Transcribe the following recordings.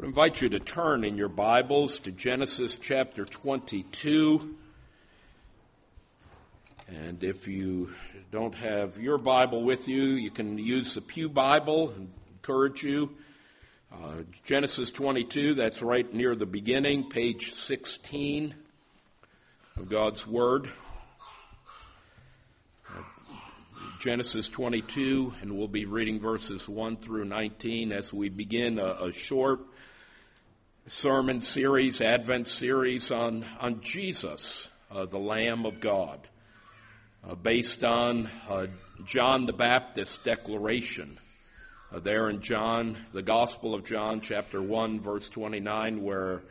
would invite you to turn in your Bibles to Genesis chapter 22. And if you don't have your Bible with you, you can use the Pew Bible. I encourage you. Uh, Genesis 22, that's right near the beginning, page 16 of God's Word. Genesis 22, and we'll be reading verses 1 through 19 as we begin a, a short sermon series, Advent series on, on Jesus, uh, the Lamb of God, uh, based on uh, John the Baptist's declaration. Uh, there in John, the Gospel of John, chapter 1, verse 29, where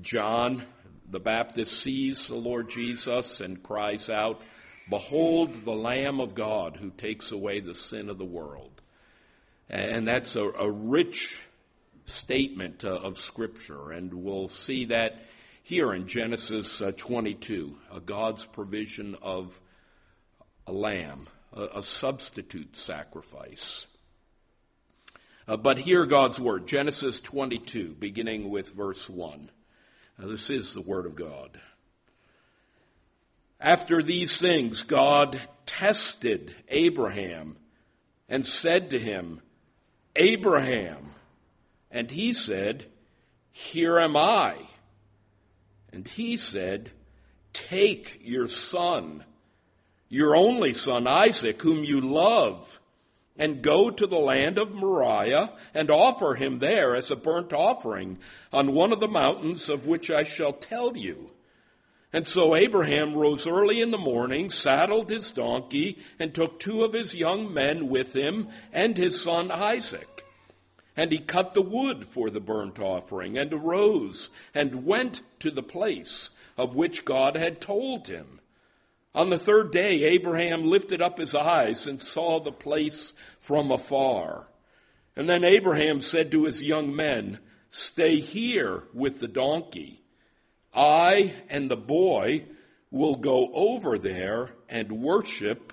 John the Baptist sees the Lord Jesus and cries out, Behold the Lamb of God who takes away the sin of the world. And that's a, a rich statement uh, of Scripture, and we'll see that here in Genesis uh, 22, God's provision of a lamb, a, a substitute sacrifice. Uh, but hear God's word, Genesis 22, beginning with verse 1. this is the word of God. After these things, God tested Abraham and said to him, Abraham, and he said, Here am I. And he said, Take your son, your only son Isaac, whom you love, and go to the land of Moriah and offer him there as a burnt offering on one of the mountains of which I shall tell you. And so Abraham rose early in the morning, saddled his donkey, and took two of his young men with him and his son Isaac. And he cut the wood for the burnt offering and arose and went to the place of which God had told him. On the third day, Abraham lifted up his eyes and saw the place from afar. And then Abraham said to his young men, Stay here with the donkey. I and the boy will go over there and worship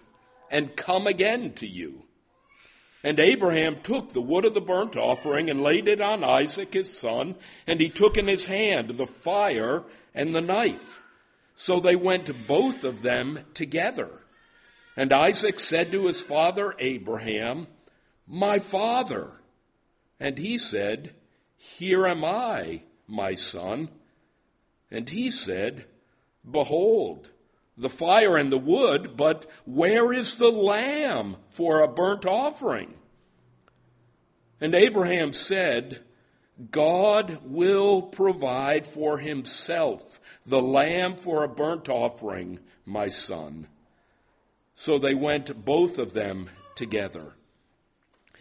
and come again to you. And Abraham took the wood of the burnt offering and laid it on Isaac his son, and he took in his hand the fire and the knife. So they went both of them together. And Isaac said to his father Abraham, My father. And he said, Here am I, my son. And he said, Behold, the fire and the wood, but where is the lamb for a burnt offering? And Abraham said, God will provide for himself the lamb for a burnt offering, my son. So they went both of them together.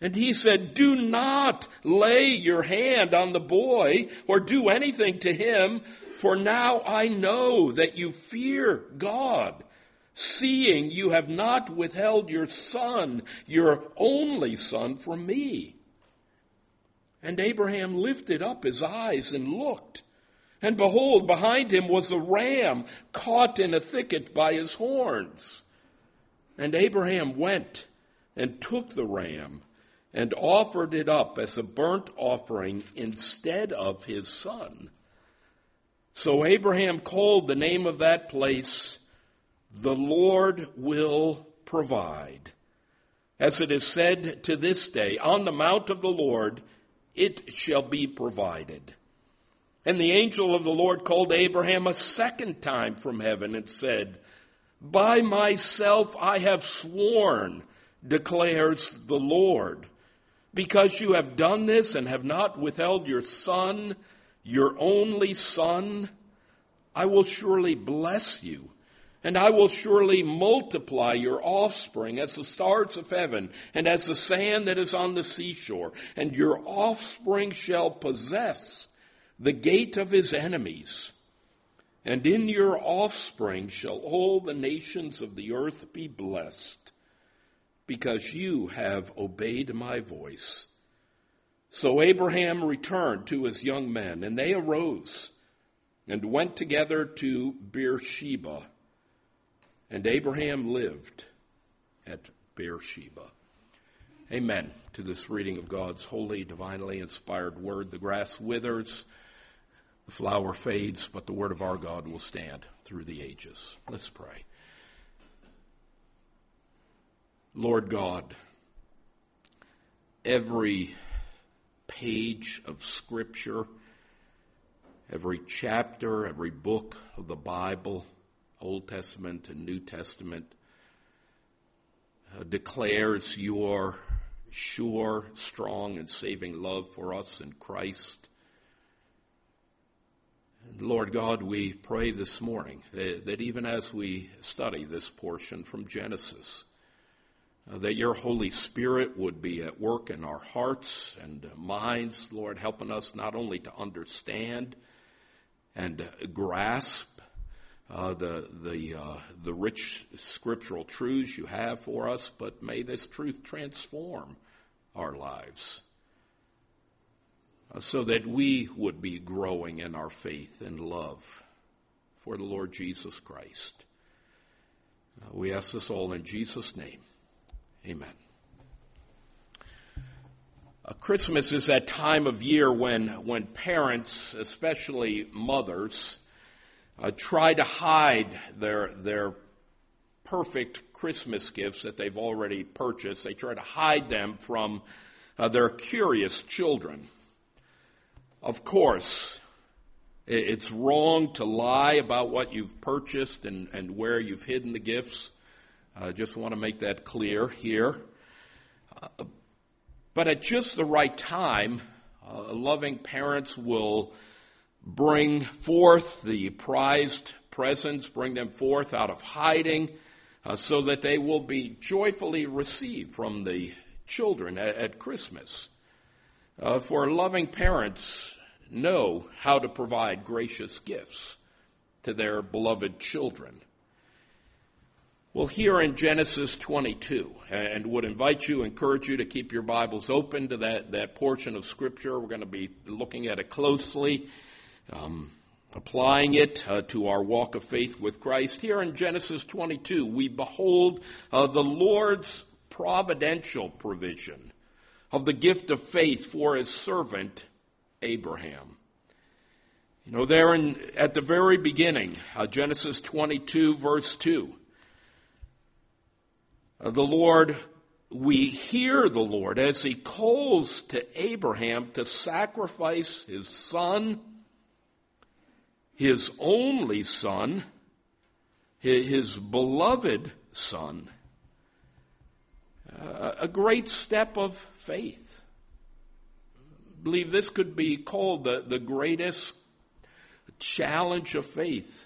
And he said, Do not lay your hand on the boy or do anything to him, for now I know that you fear God, seeing you have not withheld your son, your only son, from me. And Abraham lifted up his eyes and looked. And behold, behind him was a ram caught in a thicket by his horns. And Abraham went and took the ram and offered it up as a burnt offering instead of his son. So Abraham called the name of that place, The Lord will provide. As it is said to this day, on the mount of the Lord it shall be provided. And the angel of the Lord called Abraham a second time from heaven and said, By myself I have sworn, declares the Lord because you have done this and have not withheld your son, your only son, I will surely bless you And I will surely multiply your offspring as the stars of heaven and as the sand that is on the seashore. And your offspring shall possess the gate of his enemies. And in your offspring shall all the nations of the earth be blessed, because you have obeyed my voice. So Abraham returned to his young men, and they arose and went together to Beersheba. And Abraham lived at Beersheba. Amen to this reading of God's holy, divinely inspired word. The grass withers, the flower fades, but the word of our God will stand through the ages. Let's pray. Lord God, every page of Scripture, every chapter, every book of the Bible, Old Testament and New Testament, uh, declares your sure, strong, and saving love for us in Christ. And Lord God, we pray this morning that, that, even as we study this portion from Genesis, that your Holy Spirit would be at work in our hearts and minds, Lord, helping us not only to understand and grasp uh, the the uh, the rich scriptural truths you have for us, but may this truth transform our lives, uh, so that we would be growing in our faith and love for the Lord Jesus Christ. Uh, we ask this all in Jesus' name, Amen. Uh, Christmas is that time of year when when parents, especially mothers uh, try to hide their, their perfect Christmas gifts that they've already purchased. They try to hide them from uh, their curious children. Of course, it's wrong to lie about what you've purchased and, and where you've hidden the gifts. I just want to make that clear here. Uh, but at just the right time, uh, loving parents will bring forth the prized presents, bring them forth out of hiding, uh, so that they will be joyfully received from the children at, at Christmas. Uh, for loving parents know how to provide gracious gifts to their beloved children. Well, here in Genesis 22, and would invite you, encourage you to keep your Bibles open to that, that portion of Scripture. We're going to be looking at it closely um, applying it uh, to our walk of faith with Christ. Here in Genesis 22, we behold uh, the Lord's providential provision of the gift of faith for his servant Abraham. You know, there in, at the very beginning, uh, Genesis 22, verse 2, uh, the Lord, we hear the Lord as he calls to Abraham to sacrifice his son his only son, his beloved son. A great step of faith. I believe this could be called the, the greatest challenge of faith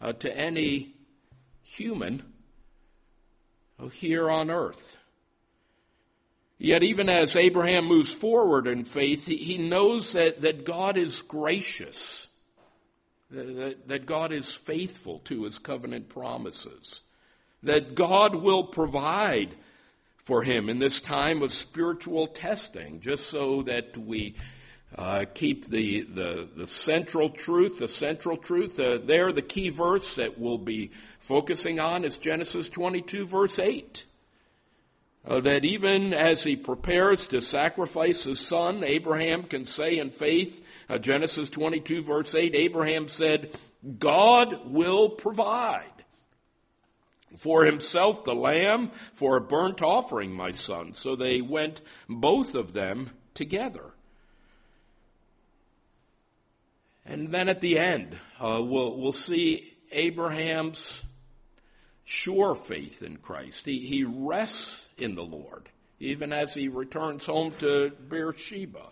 uh, to any human here on earth. Yet, even as Abraham moves forward in faith, he, knows that, that God is gracious that, that God is faithful to his covenant promises, that God will provide for him in this time of spiritual testing, just so that we uh, keep the, the, the central truth, the central truth. Uh, there, the key verse that we'll be focusing on is Genesis 22, verse 8 uh, that even as he prepares to sacrifice his son, Abraham can say in faith, uh, Genesis 22 verse 8, Abraham said, God will provide for himself the lamb for a burnt offering, my son. So they went, both of them, together. And then at the end, uh, we'll, we'll see Abraham's sure faith in Christ. He, he rests in the Lord, even as he returns home to Beersheba.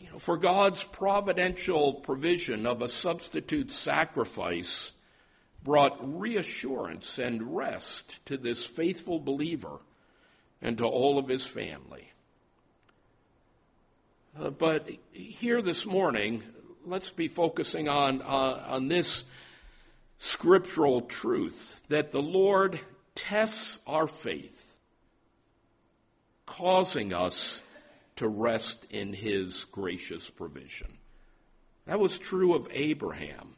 You know, for God's providential provision of a substitute sacrifice brought reassurance and rest to this faithful believer and to all of his family. Uh, but here this morning, let's be focusing on, uh, on this scriptural truth that the Lord tests our faith, causing us to rest in his gracious provision. That was true of Abraham.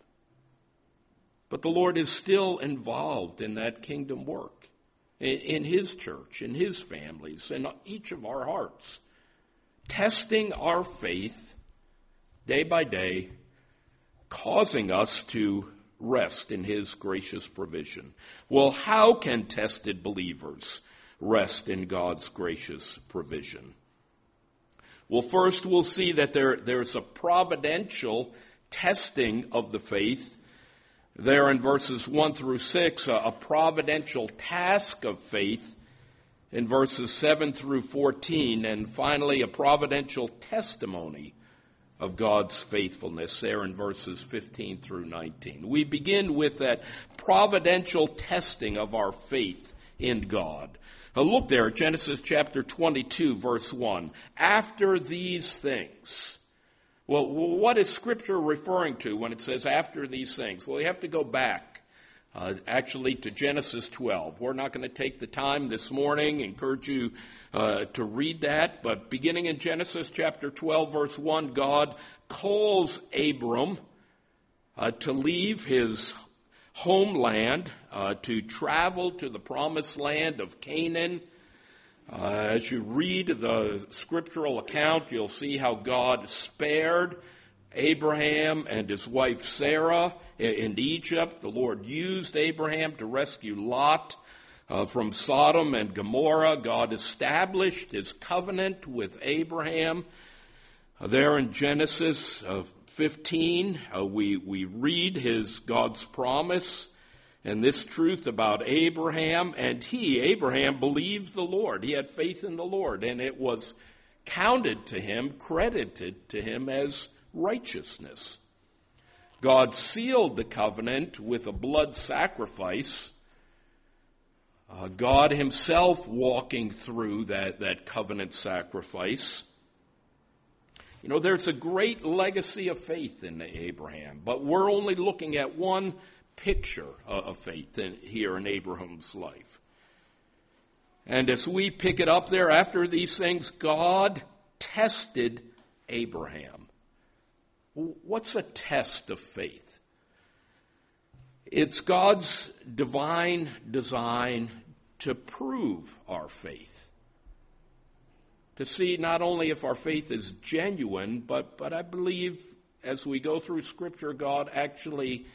But the Lord is still involved in that kingdom work, in, in his church, in his families, in each of our hearts, testing our faith day by day, causing us to rest in his gracious provision. Well, how can tested believers rest in God's gracious provision? Well, first we'll see that there, there's a providential testing of the faith there in verses 1 through 6, a, a providential task of faith in verses 7 through 14, and finally a providential testimony of God's faithfulness there in verses 15 through 19. We begin with that providential testing of our faith in God. Now look there, Genesis chapter 22 verse 1. After these things. Well, what is scripture referring to when it says after these things? Well, you have to go back uh, actually to Genesis 12. We're not going to take the time this morning, encourage you uh, to read that, but beginning in Genesis chapter 12, verse 1, God calls Abram uh, to leave his homeland, uh, to travel to the promised land of Canaan. Uh, as you read the scriptural account, you'll see how God spared Abraham and his wife Sarah in Egypt. The Lord used Abraham to rescue Lot uh, from Sodom and Gomorrah. God established his covenant with Abraham. Uh, there in Genesis uh, 15, uh, we, we read his God's promise and this truth about Abraham. And he, Abraham, believed the Lord. He had faith in the Lord, and it was counted to him, credited to him as righteousness. God sealed the covenant with a blood sacrifice. Uh, God Himself walking through that, that covenant sacrifice. You know, there's a great legacy of faith in Abraham, but we're only looking at one picture of faith in, here in Abraham's life. And as we pick it up there after these things, God tested Abraham. What's a test of faith? It's God's divine design to prove our faith. To see not only if our faith is genuine, but, but I believe as we go through Scripture, God actually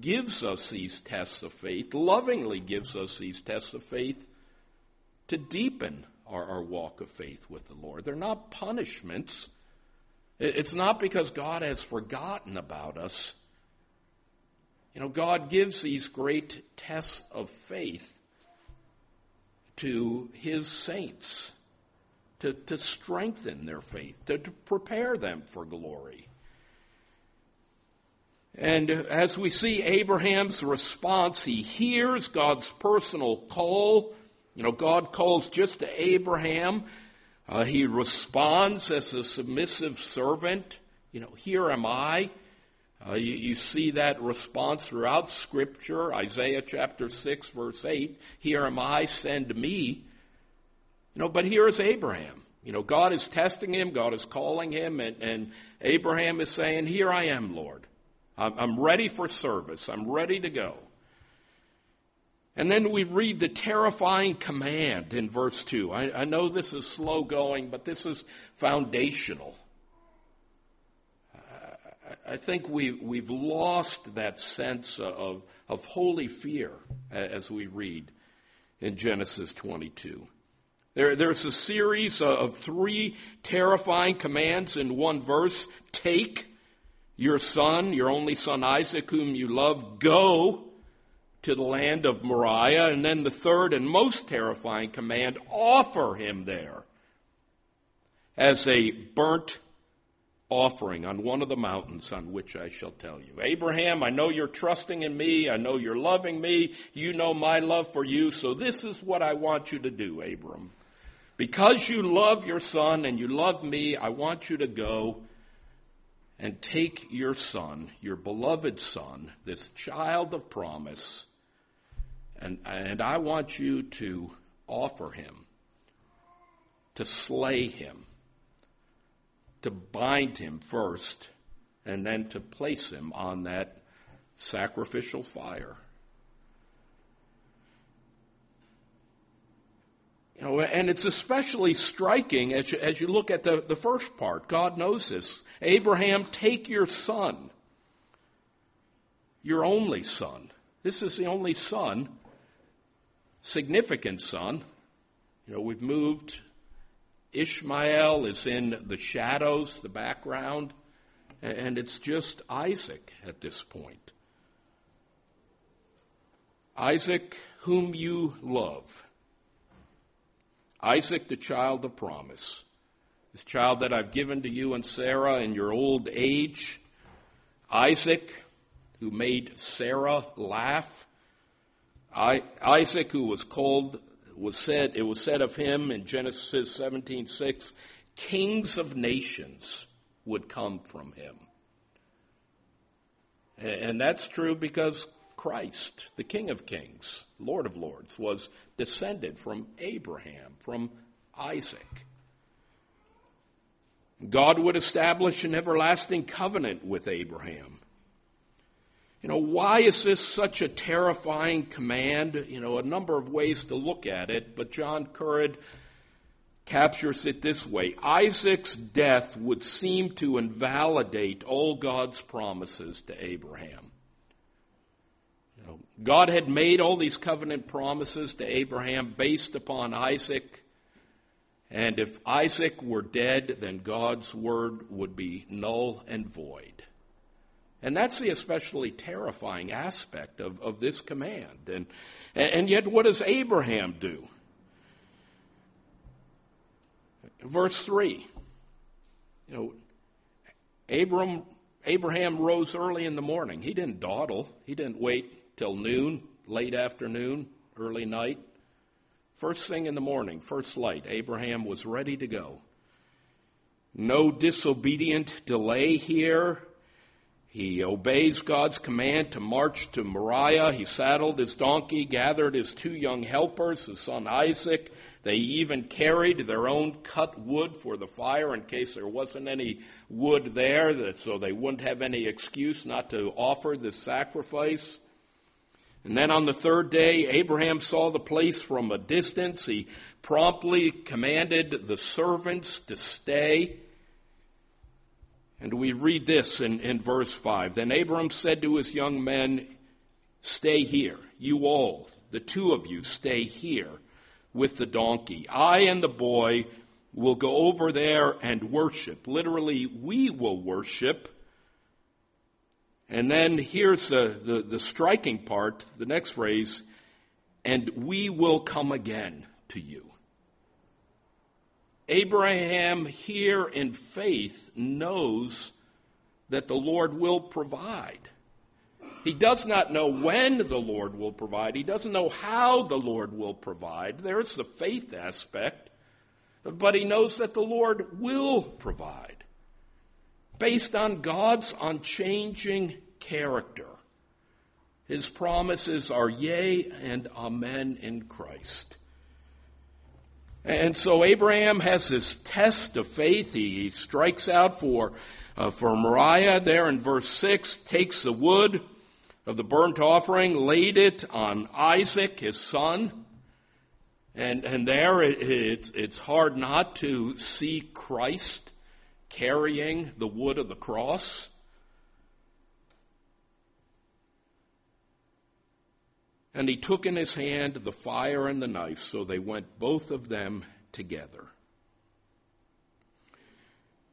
gives us these tests of faith, lovingly gives us these tests of faith to deepen our, our walk of faith with the Lord. They're not punishments it's not because God has forgotten about us. You know, God gives these great tests of faith to His saints to, to strengthen their faith, to, to prepare them for glory. And as we see Abraham's response, he hears God's personal call. You know, God calls just to Abraham uh, he responds as a submissive servant. You know, here am I. Uh, you, you, see that response throughout Scripture. Isaiah chapter 6, verse 8. Here am I, send me. You know, but here is Abraham. You know, God is testing him, God is calling him, and, and Abraham is saying, Here I am, Lord. I'm, I'm ready for service. I'm ready to go. And then we read the terrifying command in verse 2. I, I, know this is slow going, but this is foundational. I, think we, we've lost that sense of, of holy fear as we read in Genesis 22. There, there's a series of three terrifying commands in one verse. Take your son, your only son Isaac, whom you love, go to the land of Moriah. And then the third and most terrifying command, offer him there as a burnt offering on one of the mountains on which I shall tell you. Abraham, I know you're trusting in me. I know you're loving me. You know my love for you. So this is what I want you to do, Abram. Because you love your son and you love me, I want you to go and take your son, your beloved son, this child of promise, and, and I want you to offer him, to slay him to bind him first and then to place him on that sacrificial fire. You know, and it's especially striking as you, as you look at the, the first part. God knows this. Abraham, take your son, your only son. This is the only son, significant son. You know, we've moved Ishmael is in the shadows, the background, and it's just Isaac at this point. Isaac, whom you love. Isaac, the child of promise. This child that I've given to you and Sarah in your old age. Isaac, who made Sarah laugh. Isaac, who was called was said, it was said of him in Genesis 17:6, kings of nations would come from him. And that's true because Christ, the King of Kings, Lord of Lords, was descended from Abraham, from Isaac. God would establish an everlasting covenant with Abraham. You know, why is this such a terrifying command? You know, a number of ways to look at it, but John Currid captures it this way. Isaac's death would seem to invalidate all God's promises to Abraham. You know, God had made all these covenant promises to Abraham based upon Isaac. And if Isaac were dead, then God's word would be null and void. And that's the especially terrifying aspect of, of this command. And, and yet, what does Abraham do? Verse 3. You know, Abram, Abraham rose early in the morning. He didn't dawdle, he didn't wait till noon, late afternoon, early night. First thing in the morning, first light, Abraham was ready to go. No disobedient delay here. He obeys God's command to march to Moriah. He saddled his donkey, gathered his two young helpers, his son Isaac. They even carried their own cut wood for the fire in case there wasn't any wood there, so they wouldn't have any excuse not to offer this sacrifice. And then on the third day, Abraham saw the place from a distance. He promptly commanded the servants to stay. And we read this in, in verse 5. Then Abram said to his young men, Stay here, you all, the two of you, stay here with the donkey. I and the boy will go over there and worship. Literally, we will worship. And then here's the, the, the striking part, the next phrase, and we will come again to you. Abraham here in faith knows that the Lord will provide. He does not know when the Lord will provide. He doesn't know how the Lord will provide. There's the faith aspect. But he knows that the Lord will provide based on God's unchanging character. His promises are yea and amen in Christ. And so Abraham has this test of faith. He, strikes out for, uh, for Moriah there in verse 6, takes the wood of the burnt offering, laid it on Isaac, his son. And, and there it, it's, it's hard not to see Christ carrying the wood of the cross. And he took in his hand the fire and the knife, so they went both of them together.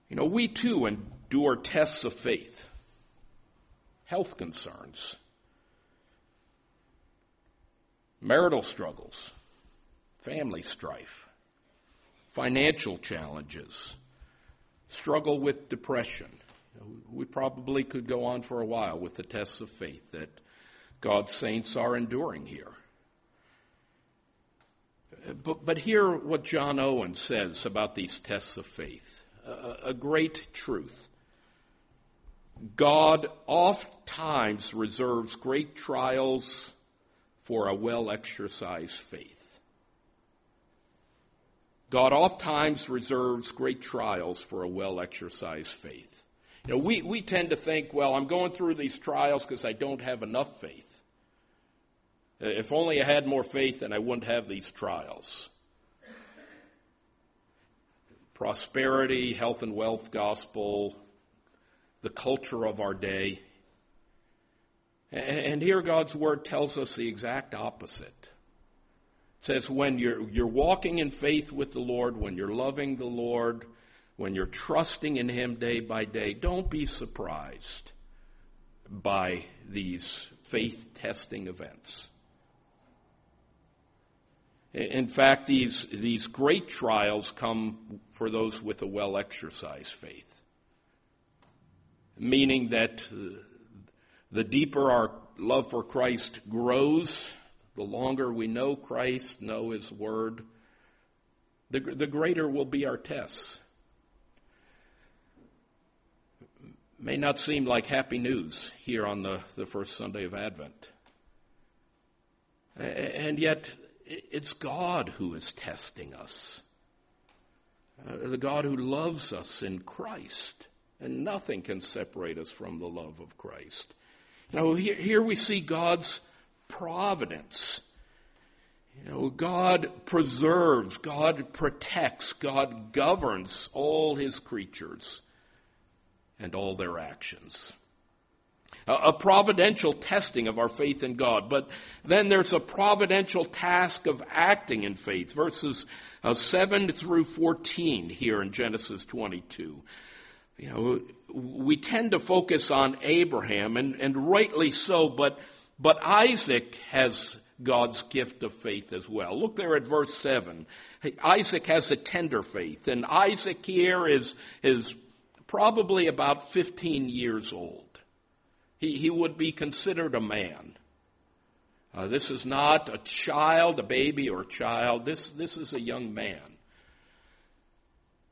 You know, we too endure tests of faith, health concerns, marital struggles, family strife, financial challenges, struggle with depression. We probably could go on for a while with the tests of faith that God's saints are enduring here. But, but hear what John Owen says about these tests of faith a, a great truth. God oft times reserves great trials for a well exercised faith. God oft times reserves great trials for a well exercised faith. You know, we, we tend to think, well, I'm going through these trials because I don't have enough faith. If only I had more faith, then I wouldn't have these trials. Prosperity, health and wealth gospel, the culture of our day. And here God's word tells us the exact opposite. It says when you're, you're walking in faith with the Lord, when you're loving the Lord, when you're trusting in Him day by day, don't be surprised by these faith testing events. In fact, these, these great trials come for those with a well exercised faith, meaning that uh, the deeper our love for Christ grows, the longer we know Christ, know His Word, the, the greater will be our tests. May not seem like happy news here on the, the first Sunday of Advent. And yet, it's God who is testing us. Uh, the God who loves us in Christ. And nothing can separate us from the love of Christ. Now, here, here we see God's providence. You know, God preserves, God protects, God governs all his creatures and all their actions a providential testing of our faith in God. But then there's a providential task of acting in faith. Verses uh, 7 through 14 here in Genesis 22. You know, we tend to focus on Abraham, and, and rightly so, but, but Isaac has God's gift of faith as well. Look there at verse 7. Isaac has a tender faith, and Isaac here is, is probably about 15 years old. He, he would be considered a man. Uh, this is not a child, a baby or a child. This, this is a young man.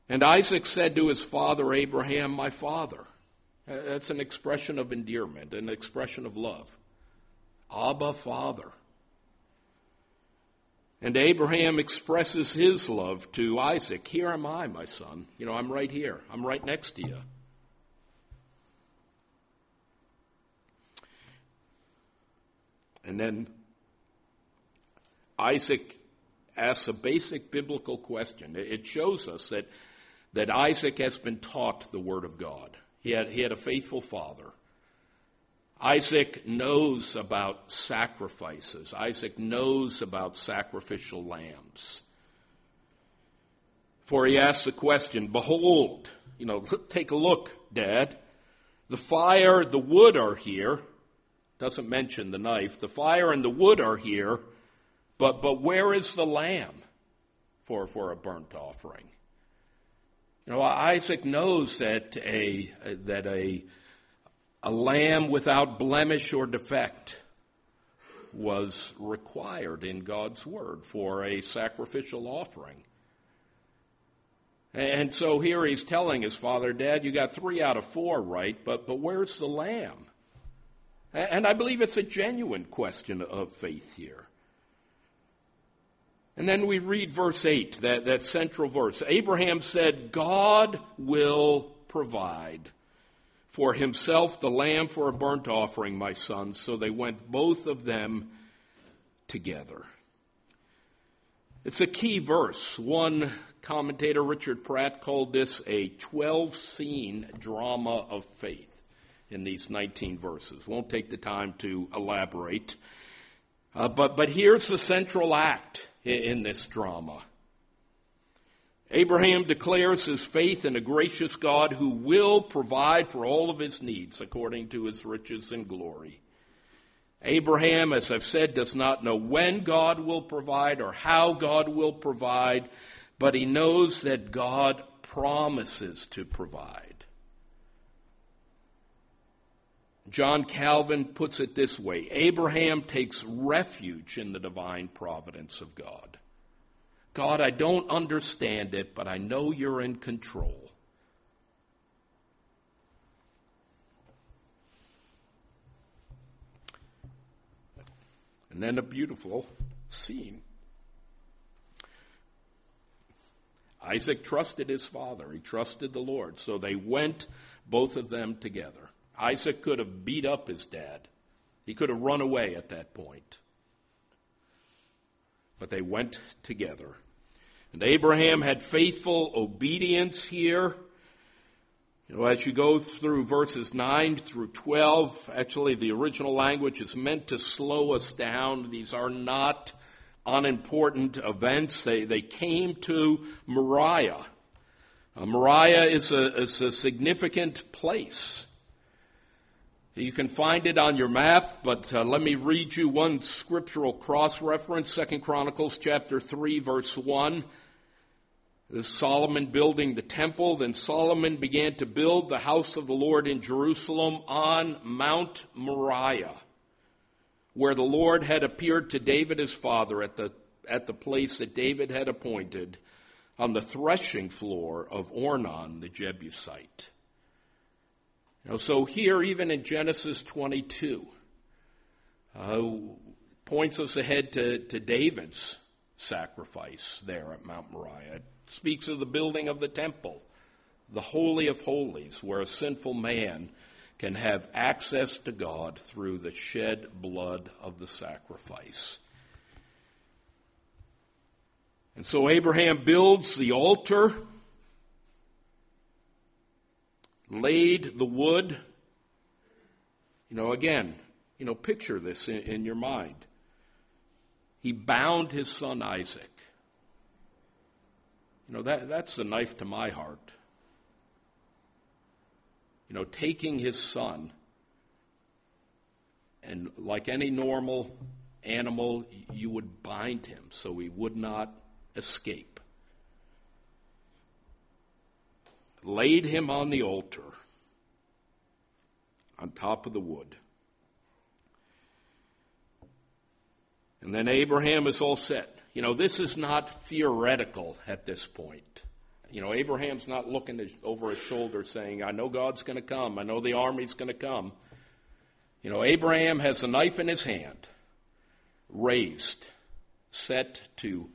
And Isaac said to his father Abraham, My father. Uh, that's an expression of endearment, an expression of love. Abba, Father. And Abraham expresses his love to Isaac. Here am I, my son. You know, I'm right here. I'm right next to you. And then Isaac asks a basic biblical question. It shows us that, that Isaac has been taught the Word of God. He had, he had a faithful father. Isaac knows about sacrifices. Isaac knows about sacrificial lambs. For he asks the question, Behold, you know, take a look, Dad. The fire, the wood are here, doesn't mention the knife. The fire and the wood are here, but, but where is the lamb for, for a burnt offering? You know, Isaac knows that a, that a, a lamb without blemish or defect was required in God's word for a sacrificial offering. And so here he's telling his father, Dad, you got three out of four right, but, but where's the lamb? And I believe it's a genuine question of faith here. And then we read verse 8, that, that central verse. Abraham said, God will provide for himself the lamb for a burnt offering, my son. So they went both of them together. It's a key verse. One commentator, Richard Pratt, called this a 12 scene drama of faith in these 19 verses. Won't take the time to elaborate. Uh, but, but here's the central act in, in this drama. Abraham declares his faith in a gracious God who will provide for all of his needs according to his riches and glory. Abraham, as I've said, does not know when God will provide or how God will provide, but he knows that God promises to provide. John Calvin puts it this way Abraham takes refuge in the divine providence of God. God, I don't understand it, but I know you're in control. And then a beautiful scene. Isaac trusted his father. He trusted the Lord. So they went, both of them together. Isaac could have beat up his dad. He could have run away at that point. But they went together. And Abraham had faithful obedience here. You know, as you go through verses 9 through 12, actually the original language is meant to slow us down. These are not unimportant events. They, they came to Moriah. Uh, Moriah is a, is a significant place. You can find it on your map, but uh, let me read you one scriptural cross reference, Second Chronicles chapter 3 verse 1. This Solomon building the temple. Then Solomon began to build the house of the Lord in Jerusalem on Mount Moriah, where the Lord had appeared to David his father at the, at the place that David had appointed on the threshing floor of Ornan the Jebusite. Now, so here, even in Genesis 22, uh, points us ahead to, to David's sacrifice there at Mount Moriah speaks of the building of the temple, the Holy of Holies, where a sinful man can have access to God through the shed blood of the sacrifice. And so Abraham builds the altar, laid the wood. You know, again, you know, picture this in, in your mind. He bound his son Isaac. You know, that, that's the knife to my heart. You know, taking his son, and like any normal animal, you would bind him so he would not escape. Laid him on the altar on top of the wood. And then Abraham is all set. You know, this is not theoretical at this point. You know, Abraham's not looking over his shoulder saying, I know God's going to come. I know the army's going to come. You know, Abraham has a knife in his hand, raised, set to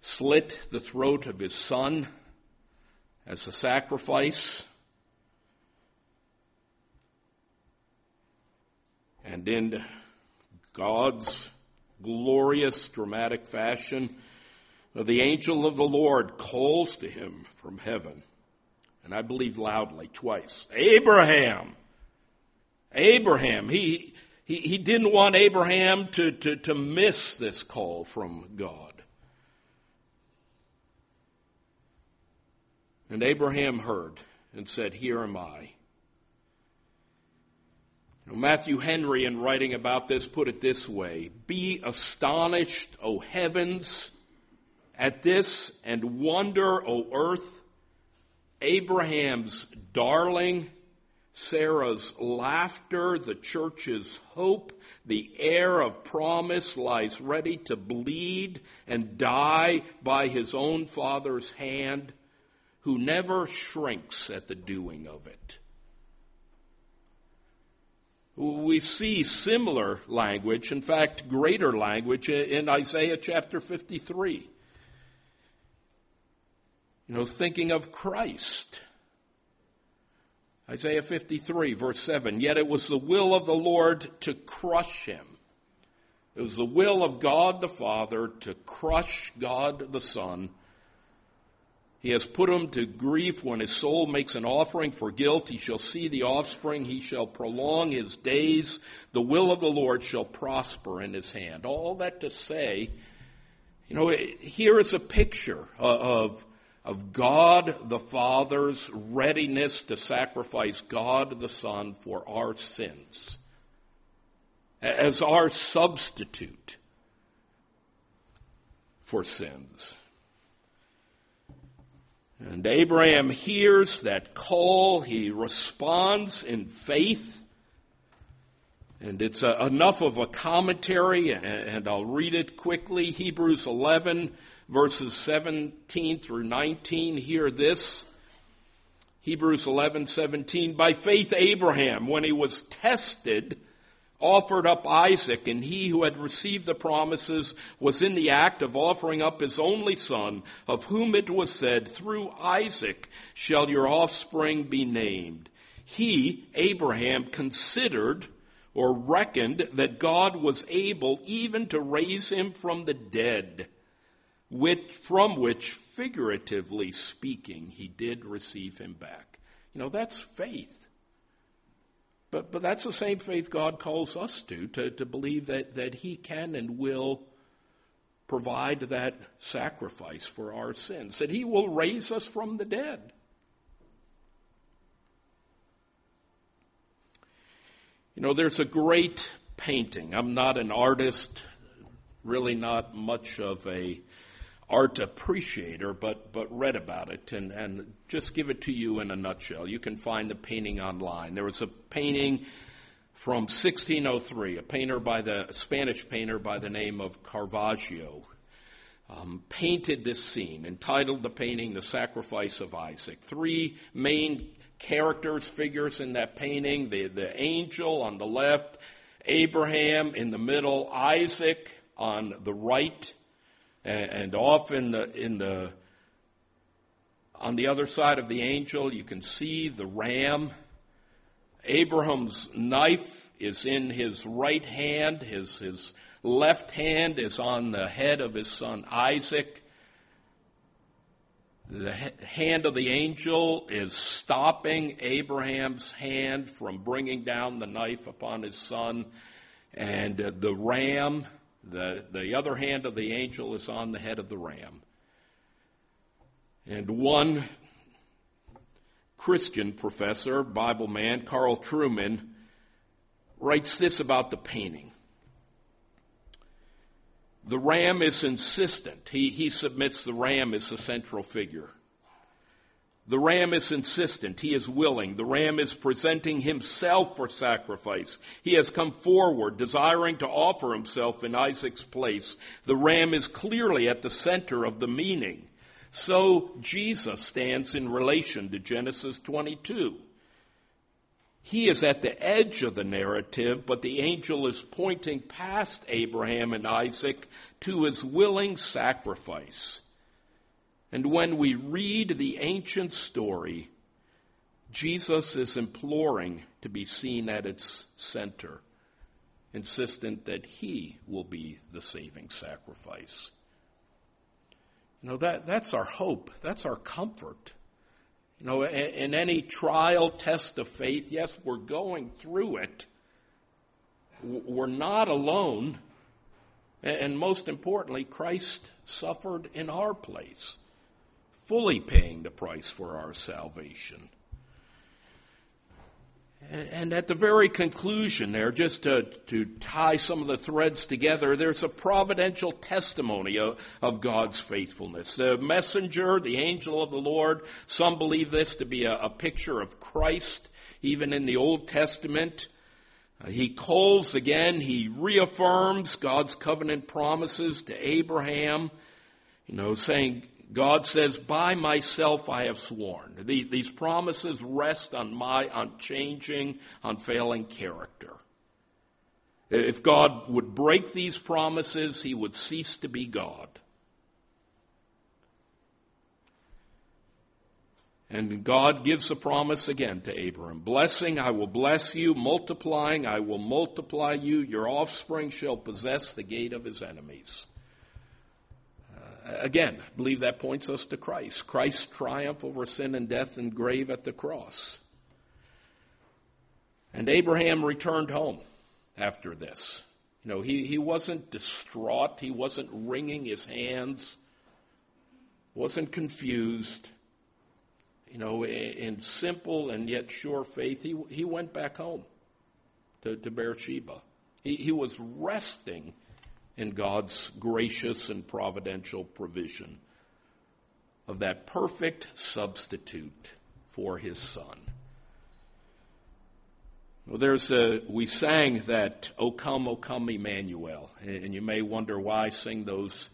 slit the throat of his son as a sacrifice. And in God's glorious, dramatic fashion, the angel of the Lord calls to him from heaven, and I believe loudly twice, Abraham! Abraham. He, he, he didn't want Abraham to, to, to miss this call from God. And Abraham heard and said, Here am I. Matthew Henry, in writing about this, put it this way Be astonished, O heavens, at this, and wonder, O earth. Abraham's darling, Sarah's laughter, the church's hope, the heir of promise lies ready to bleed and die by his own father's hand, who never shrinks at the doing of it. We see similar language, in fact, greater language in Isaiah chapter 53. You know, thinking of Christ. Isaiah 53, verse 7. Yet it was the will of the Lord to crush him. It was the will of God the Father to crush God the Son he has put him to grief when his soul makes an offering for guilt. He shall see the offspring. He shall prolong his days. The will of the Lord shall prosper in his hand. All that to say, you know, here is a picture of, of God the Father's readiness to sacrifice God the Son for our sins as our substitute for sins. And Abraham hears that call. He responds in faith. And it's a, enough of a commentary, and I'll read it quickly. Hebrews 11, verses 17 through 19. Hear this. Hebrews 11, 17. By faith, Abraham, when he was tested, offered up Isaac, and he who had received the promises was in the act of offering up his only son, of whom it was said, Through Isaac shall your offspring be named. He, Abraham, considered or reckoned that God was able even to raise him from the dead, which, from which, figuratively speaking, he did receive him back. You know, that's faith. But, but that's the same faith God calls us to, to, to believe that, that He can and will provide that sacrifice for our sins, that He will raise us from the dead. You know, there's a great painting. I'm not an artist, really not much of a art appreciator, but, but read about it and, and just give it to you in a nutshell. You can find the painting online. There was a painting from 1603, a painter by the Spanish painter by the name of Caravaggio. Um, painted this scene, entitled the painting The Sacrifice of Isaac. Three main characters, figures in that painting the, the angel on the left, Abraham in the middle, Isaac on the right, and off in the, in the, on the other side of the angel, you can see the ram. Abraham's knife is in his right hand. His, his left hand is on the head of his son Isaac. The hand of the angel is stopping Abraham's hand from bringing down the knife upon his son. And uh, the ram the, the other hand of the angel is on the head of the ram. And one Christian professor, Bible man, Carl Trueman, writes this about the painting. The ram is insistent. He, he submits the ram as the central figure. The ram is insistent. He is willing. The ram is presenting himself for sacrifice. He has come forward, desiring to offer himself in Isaac's place. The ram is clearly at the center of the meaning. So Jesus stands in relation to Genesis 22. He is at the edge of the narrative, but the angel is pointing past Abraham and Isaac to his willing sacrifice. And when we read the ancient story, Jesus is imploring to be seen at its center, insistent that he will be the saving sacrifice. You know, that, that's our hope. That's our comfort. You know, in any trial, test of faith, yes, we're going through it. We're not alone. And most importantly, Christ suffered in our place fully paying the price for our salvation. And at the very conclusion there, just to, to tie some of the threads together, there's a providential testimony of, of, God's faithfulness. The messenger, the angel of the Lord, some believe this to be a, a picture of Christ, even in the Old Testament. Uh, he calls again, he reaffirms God's covenant promises to Abraham, you know, saying, God says, by myself I have sworn. these promises rest on my unchanging, unfailing character. If God would break these promises, he would cease to be God. And God gives a promise again to Abram. Blessing, I will bless you. Multiplying, I will multiply you. Your offspring shall possess the gate of his enemies. Again, I believe that points us to Christ. Christ's triumph over sin and death and grave at the cross. And Abraham returned home after this. You know, he, he wasn't distraught. He wasn't wringing his hands. Wasn't confused. You know, in simple and yet sure faith, he, he went back home to, to Beersheba. He, he was resting in God's gracious and providential provision. of that perfect substitute for his son. Well, there's a, we sang that, O come, O come, Emmanuel. And you may wonder why I sing those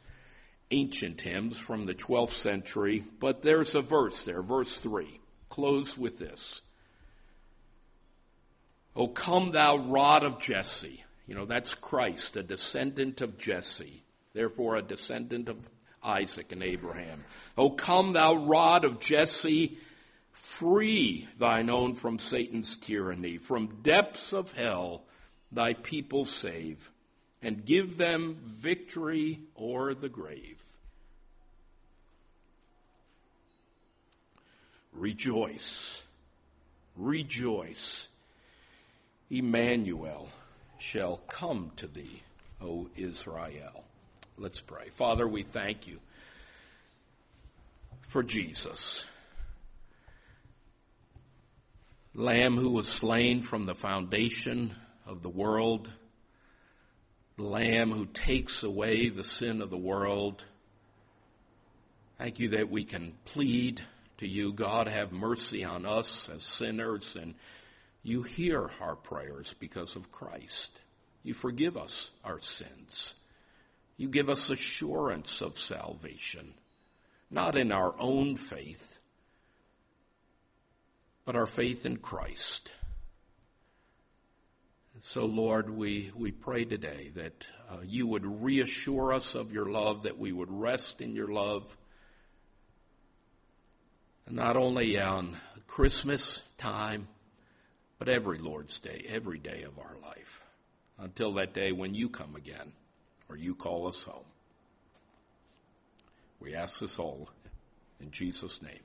ancient hymns from the 12th century, but there's a verse there, verse 3. Close with this. O come, thou rod of Jesse. You know, that's Christ, a descendant of Jesse, therefore a descendant of Isaac and Abraham. O come, thou rod of Jesse, free thine own from Satan's tyranny, from depths of hell thy people save, and give them victory o'er the grave. Rejoice, rejoice. Emmanuel shall come to thee, O Israel. Let's pray. Father, we thank you for Jesus, Lamb who was slain from the foundation of the world, Lamb who takes away the sin of the world. Thank you that we can plead to you, God, have mercy on us as sinners, and you hear our prayers because of Christ. You forgive us our sins. You give us assurance of salvation, not in our own faith, but our faith in Christ. So, Lord, we, we pray today that uh, you would reassure us of your love, that we would rest in your love, not only on Christmas time, but every Lord's Day, every day of our life, until that day when you come again or you call us home. We ask this all in Jesus' name.